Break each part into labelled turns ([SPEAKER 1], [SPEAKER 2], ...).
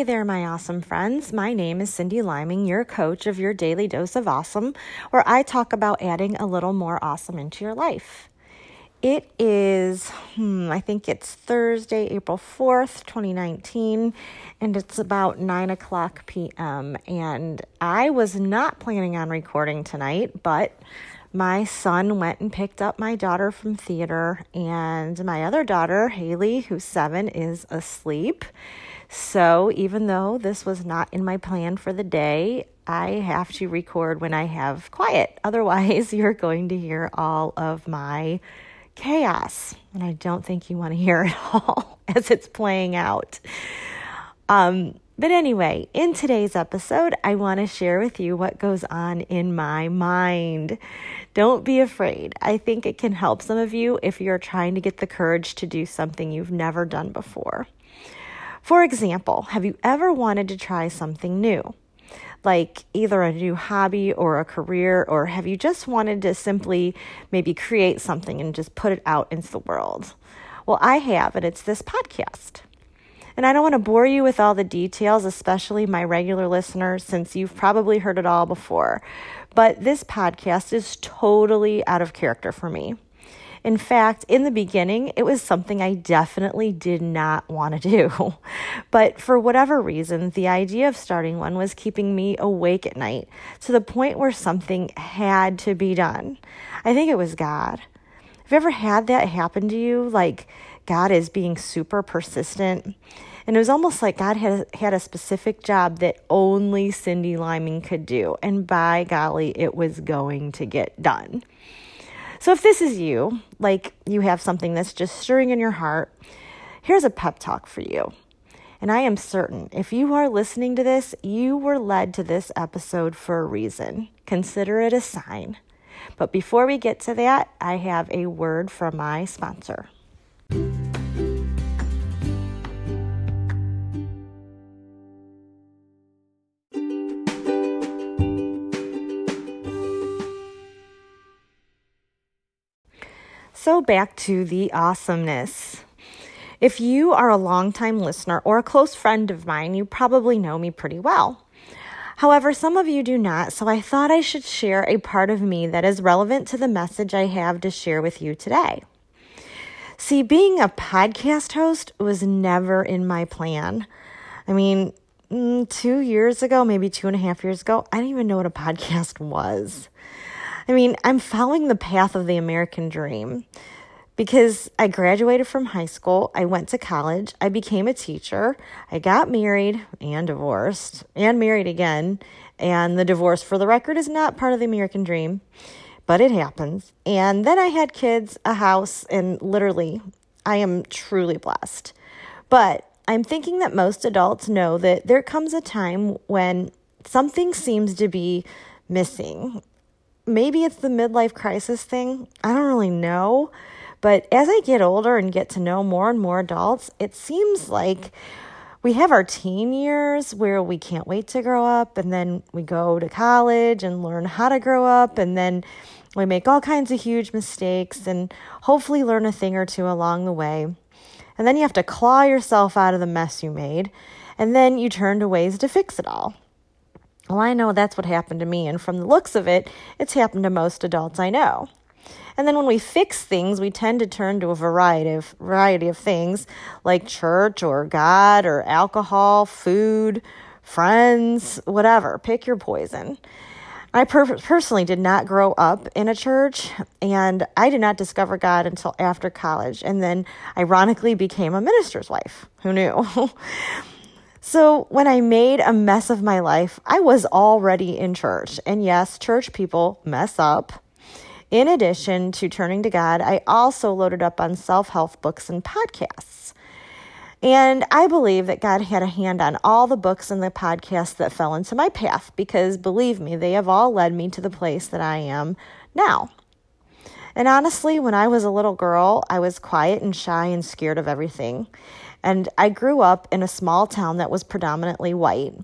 [SPEAKER 1] Hey there, my awesome friends. My name is Cyndi Liming, your coach of your daily dose of awesome, where I talk about adding a little more awesome into your life. It is, hmm, I think it's Thursday, April 4th, 2019, and it's about 9 o'clock p.m. And I was not planning on recording tonight, but my son went and picked up my daughter from theater, and my other daughter, Haley, who's seven, is asleep. So, even though this was not in my plan for the day, I have to record when I have quiet. Otherwise, you're going to hear all of my chaos. And I don't think you want to hear it all as it's playing out. Um, but anyway, in today's episode, I want to share with you what goes on in my mind. Don't be afraid. I think it can help some of you if you're trying to get the courage to do something you've never done before. For example, have you ever wanted to try something new? Like either a new hobby or a career, or have you just wanted to simply maybe create something and just put it out into the world? Well, I have, and it's this podcast. And I don't want to bore you with all the details, especially my regular listeners, since you've probably heard it all before. But this podcast is totally out of character for me. In fact, in the beginning, it was something I definitely did not want to do. But for whatever reason, the idea of starting one was keeping me awake at night to the point where something had to be done. I think it was God. Have you ever had that happen to you? Like God is being super persistent. And it was almost like God had had a specific job that only Cyndi Liming could do. And by golly, it was going to get done. So if this is you, like you have something that's just stirring in your heart, here's a pep talk for you. And I am certain if you are listening to this, you were led to this episode for a reason. Consider it a sign. But before we get to that, I have a word from my sponsor. So, back to the awesomeness. If you are a longtime listener or a close friend of mine, you probably know me pretty well. However, some of you do not, so I thought I should share a part of me that is relevant to the message I have to share with you today. See, being a podcast host was never in my plan. I mean, mm, two years ago, maybe two and a half years ago, I didn't even know what a podcast was. I mean, I'm following the path of the American dream because I graduated from high school, I went to college, I became a teacher, I got married and divorced, and married again. And the divorce, for the record, is not part of the American dream, but it happens. And then I had kids, a house, and literally, I am truly blessed. But I'm thinking that most adults know that there comes a time when something seems to be missing maybe it's the midlife crisis thing. I don't really know. But as I get older and get to know more and more adults, it seems like we have our teen years where we can't wait to grow up, and then we go to college and learn how to grow up, and then we make all kinds of huge mistakes and hopefully learn a thing or two along the way. And then you have to claw yourself out of the mess you made, and then you turn to ways to fix it all. Well, I know that's what happened to me, and from the looks of it, it's happened to most adults I know. And then when we fix things, we tend to turn to a variety of variety of things like church or God or alcohol, food, friends, whatever. Pick your poison. I per- personally did not grow up in a church, and I did not discover God until after college, and then ironically became a minister's wife. Who knew? so, when I made a mess of my life, I was already in church. And yes, church people mess up. In addition to turning to God, I also loaded up on self help books and podcasts. And I believe that God had a hand on all the books and the podcasts that fell into my path because believe me, they have all led me to the place that I am now. And honestly, when I was a little girl, I was quiet and shy and scared of everything. And I grew up in a small town that was predominantly white.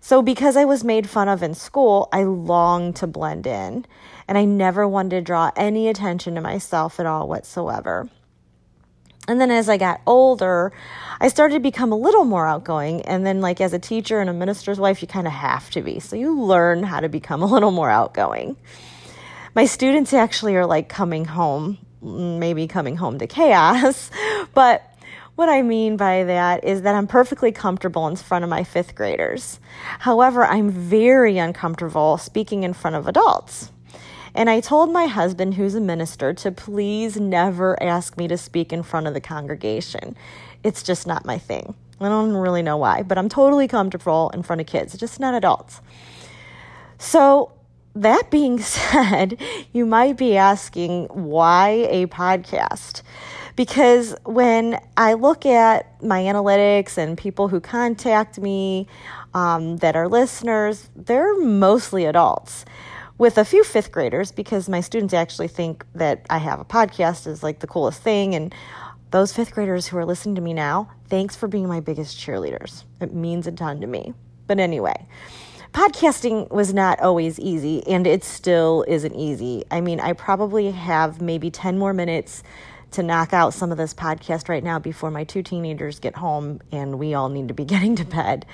[SPEAKER 1] So, because I was made fun of in school, I longed to blend in. And I never wanted to draw any attention to myself at all whatsoever. And then as I got older, I started to become a little more outgoing. And then, like, as a teacher and a minister's wife, you kind of have to be. So you learn how to become a little more outgoing. My students actually are like coming home, maybe coming home to chaos. But what I mean by that is that I'm perfectly comfortable in front of my fifth graders. However, I'm very uncomfortable speaking in front of adults. And I told my husband, who's a minister, to please never ask me to speak in front of the congregation. It's just not my thing. I don't really know why, but I'm totally comfortable in front of kids, just not adults. So, that being said, you might be asking why a podcast? Because when I look at my analytics and people who contact me um, that are listeners, they're mostly adults with a few fifth graders because my students actually think that I have a podcast is like the coolest thing. And those fifth graders who are listening to me now, thanks for being my biggest cheerleaders. It means a ton to me. But anyway, podcasting was not always easy and it still isn't easy. I mean, I probably have maybe 10 more minutes to knock out some of this podcast right now before my two teenagers get home and we all need to be getting to bed.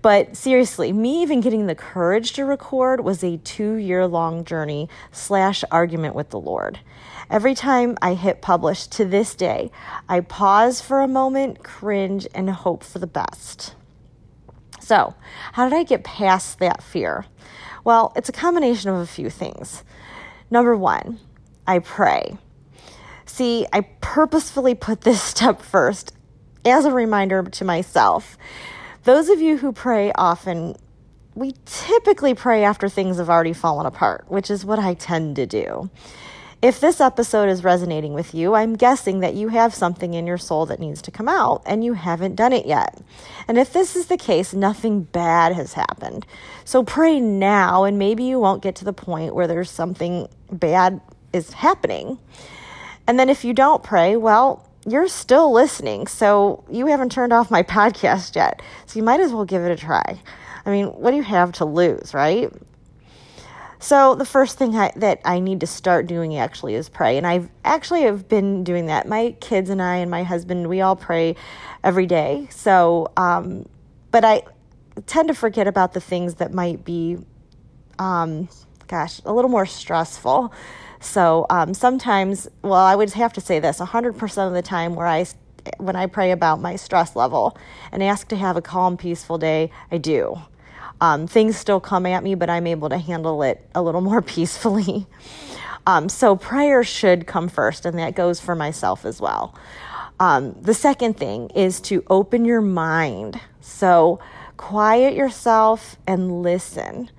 [SPEAKER 1] But seriously, me even getting the courage to record was a two year long journey slash argument with the Lord. Every time I hit publish to this day, I pause for a moment, cringe, and hope for the best. So, how did I get past that fear? Well, it's a combination of a few things. Number one, I pray. See, I purposefully put this step first as a reminder to myself those of you who pray often, we typically pray after things have already fallen apart, which is what I tend to do. If this episode is resonating with you, I'm guessing that you have something in your soul that needs to come out and you haven't done it yet. And if this is the case, nothing bad has happened. So pray now, and maybe you won't get to the point where there's something bad is happening. And then if you don't pray, well, you're still listening. So you haven't turned off my podcast yet. So you might as well give it a try. I mean, what do you have to lose, right? So the first thing I, that I need to start doing actually is pray, and I've actually have been doing that. My kids and I and my husband, we all pray every day. So, um, but I tend to forget about the things that might be, um, gosh, a little more stressful. So um, sometimes, well, I would have to say this 100% of the time where I when I pray about my stress level and ask to have a calm, peaceful day, I do. Um, things still come at me, but I'm able to handle it a little more peacefully. Um, so prayer should come first, and that goes for myself as well. Um, the second thing is to open your mind. So quiet yourself and listen.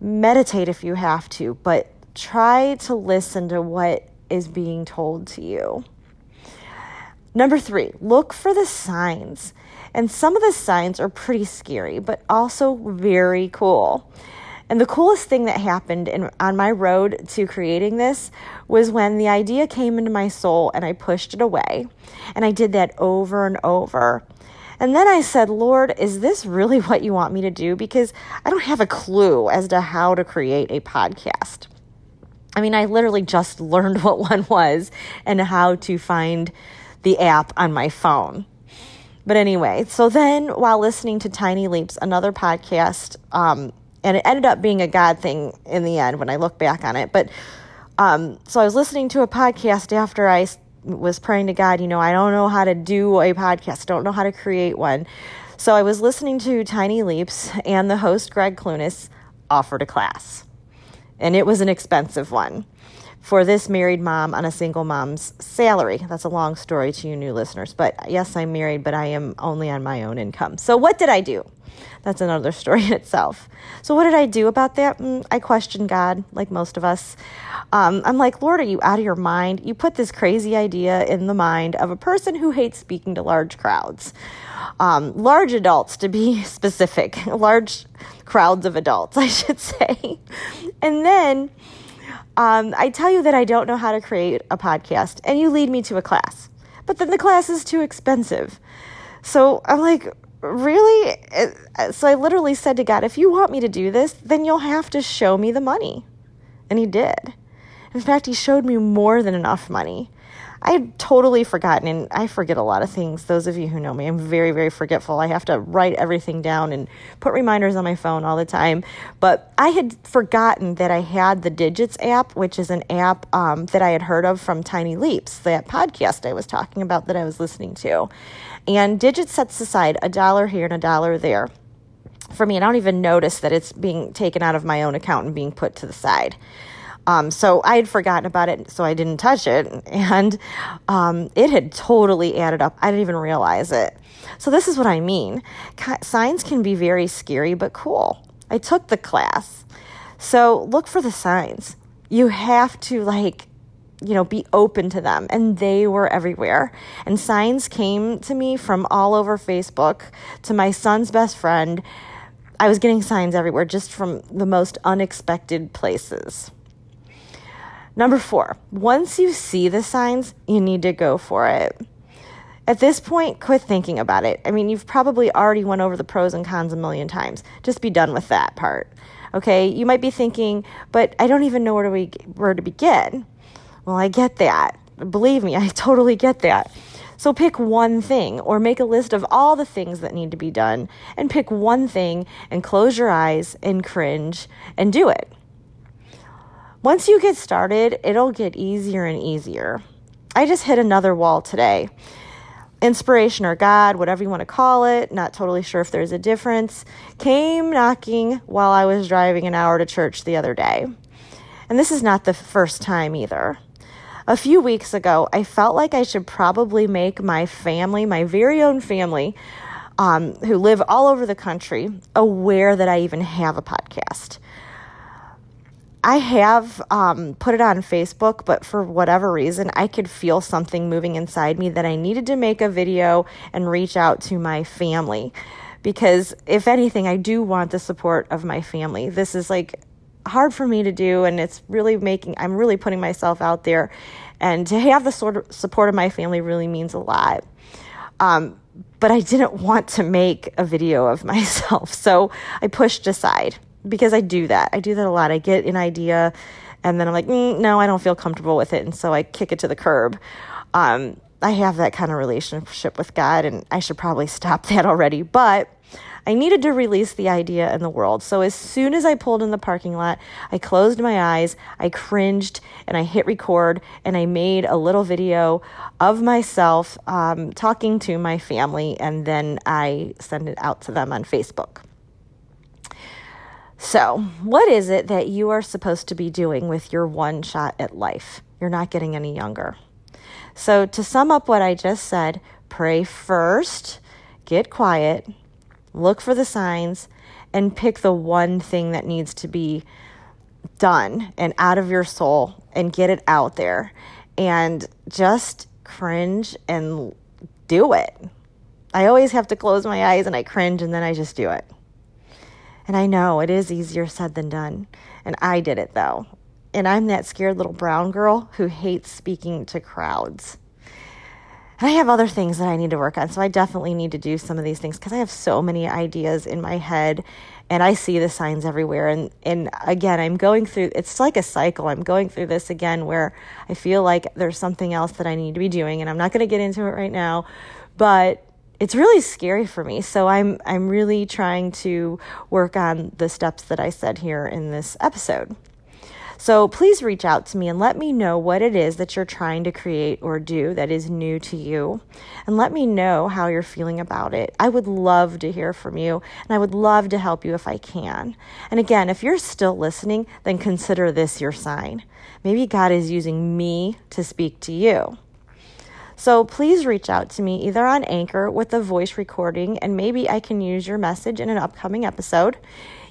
[SPEAKER 1] Meditate if you have to, but try to listen to what is being told to you. Number three, look for the signs. And some of the signs are pretty scary, but also very cool. And the coolest thing that happened in, on my road to creating this was when the idea came into my soul and I pushed it away. And I did that over and over. And then I said, Lord, is this really what you want me to do? Because I don't have a clue as to how to create a podcast. I mean, I literally just learned what one was and how to find the app on my phone. But anyway, so then while listening to Tiny Leaps, another podcast, um, and it ended up being a God thing in the end when I look back on it. But um, so I was listening to a podcast after I was praying to God, you know, I don't know how to do a podcast, don't know how to create one. So I was listening to Tiny Leaps, and the host, Gregg Clunis, offered a class. And it was an expensive one for this married mom on a single mom's salary. That's a long story to you new listeners, but yes, I'm married, but I am only on my own income. So, what did I do? That's another story in itself. So, what did I do about that? Mm, I questioned God, like most of us. Um, I'm like, Lord, are you out of your mind? You put this crazy idea in the mind of a person who hates speaking to large crowds, um, large adults to be specific, large crowds of adults, I should say. And then um, I tell you that I don't know how to create a podcast, and you lead me to a class. But then the class is too expensive. So I'm like, really? So I literally said to God, if you want me to do this, then you'll have to show me the money. And He did. In fact, He showed me more than enough money. I had totally forgotten, and I forget a lot of things. Those of you who know me, I'm very, very forgetful. I have to write everything down and put reminders on my phone all the time. But I had forgotten that I had the Digits app, which is an app um, that I had heard of from Tiny Leaps, that podcast I was talking about that I was listening to. And Digits sets aside a dollar here and a dollar there for me. and I don't even notice that it's being taken out of my own account and being put to the side. Um, so I had forgotten about it, so I didn't touch it, and um, it had totally added up. I didn't even realize it. So this is what I mean. Signs can be very scary but cool. I took the class, so look for the signs. You have to like you know, be open to them. And they were everywhere. And signs came to me from all over Facebook to my son's best friend. I was getting signs everywhere just from the most unexpected places. Number four, once you see the signs, you need to go for it. At this point, quit thinking about it. I mean, you've probably already went over the pros and cons a million times. Just be done with that part. Okay? You might be thinking, but I don't even know where to, where to begin. Well, I get that. Believe me, I totally get that. So pick one thing or make a list of all the things that need to be done and pick one thing and close your eyes and cringe and do it. Once you get started, it'll get easier and easier. I just hit another wall today. Inspiration or God, whatever you want to call it, not totally sure if there's a difference, came knocking while I was driving an hour to church the other day. And this is not the first time either. A few weeks ago, I felt like I should probably make my family, my very own family, um, who live all over the country, aware that I even have a podcast. I have um, put it on Facebook, but for whatever reason, I could feel something moving inside me that I needed to make a video and reach out to my family. Because if anything, I do want the support of my family. This is like hard for me to do, and it's really making, I'm really putting myself out there. And to have the sort of support of my family really means a lot. Um, but I didn't want to make a video of myself, so I pushed aside because I do that. I do that a lot. I get an idea and then I'm like, mm, no, I don't feel comfortable with it. And so I kick it to the curb. Um, I have that kind of relationship with God, and I should probably stop that already. But I needed to release the idea in the world. So as soon as I pulled in the parking lot, I closed my eyes, I cringed, and I hit record, and I made a little video of myself um, talking to my family, and then I sent it out to them on Facebook. So, what is it that you are supposed to be doing with your one shot at life? You're not getting any younger. So, to sum up what I just said, pray first, get quiet, look for the signs, and pick the one thing that needs to be done and out of your soul and get it out there. And just cringe and do it. I always have to close my eyes and I cringe and then I just do it. And I know it is easier said than done. And I did it though. And I'm that scared little brown girl who hates speaking to crowds. And I have other things that I need to work on. So I definitely need to do some of these things because I have so many ideas in my head and I see the signs everywhere. And, and again, I'm going through, it's like a cycle. I'm going through this again where I feel like there's something else that I need to be doing. And I'm not going to get into it right now, but it's really scary for me. So I'm I'm really trying to work on the steps that I said here in this episode. So please reach out to me and let me know what it is that you're trying to create or do that is new to you. And let me know how you're feeling about it. I would love to hear from you and I would love to help you if I can. And again, if you're still listening, then consider this your sign. Maybe God is using me to speak to you. So please reach out to me either on Anchor with a voice recording, and maybe I can use your message in an upcoming episode.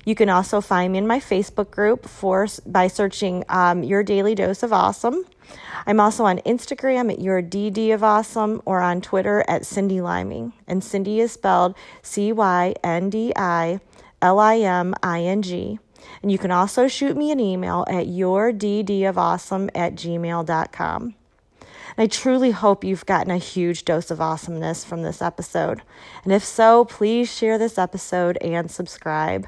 [SPEAKER 1] You can also find me in my Facebook group for by searching um, Your Daily Dose of Awesome. I'm also on Instagram at Your DD of Awesome or on Twitter at Cyndi Liming. And Cyndi is spelled C Y N D I L I M I N G. And you can also shoot me an email at yourddofawesome at gmail.com. I truly hope you've gotten a huge dose of awesomeness from this episode. And if so, please share this episode and subscribe.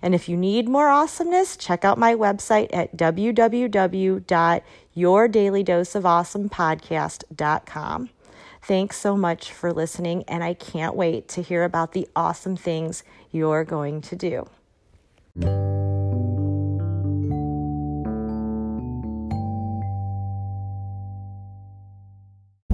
[SPEAKER 1] And if you need more awesomeness, check out my website at www.yourdailydoseofawesomepodcast.com. Thanks so much for listening, and I can't wait to hear about the awesome things you're going to do.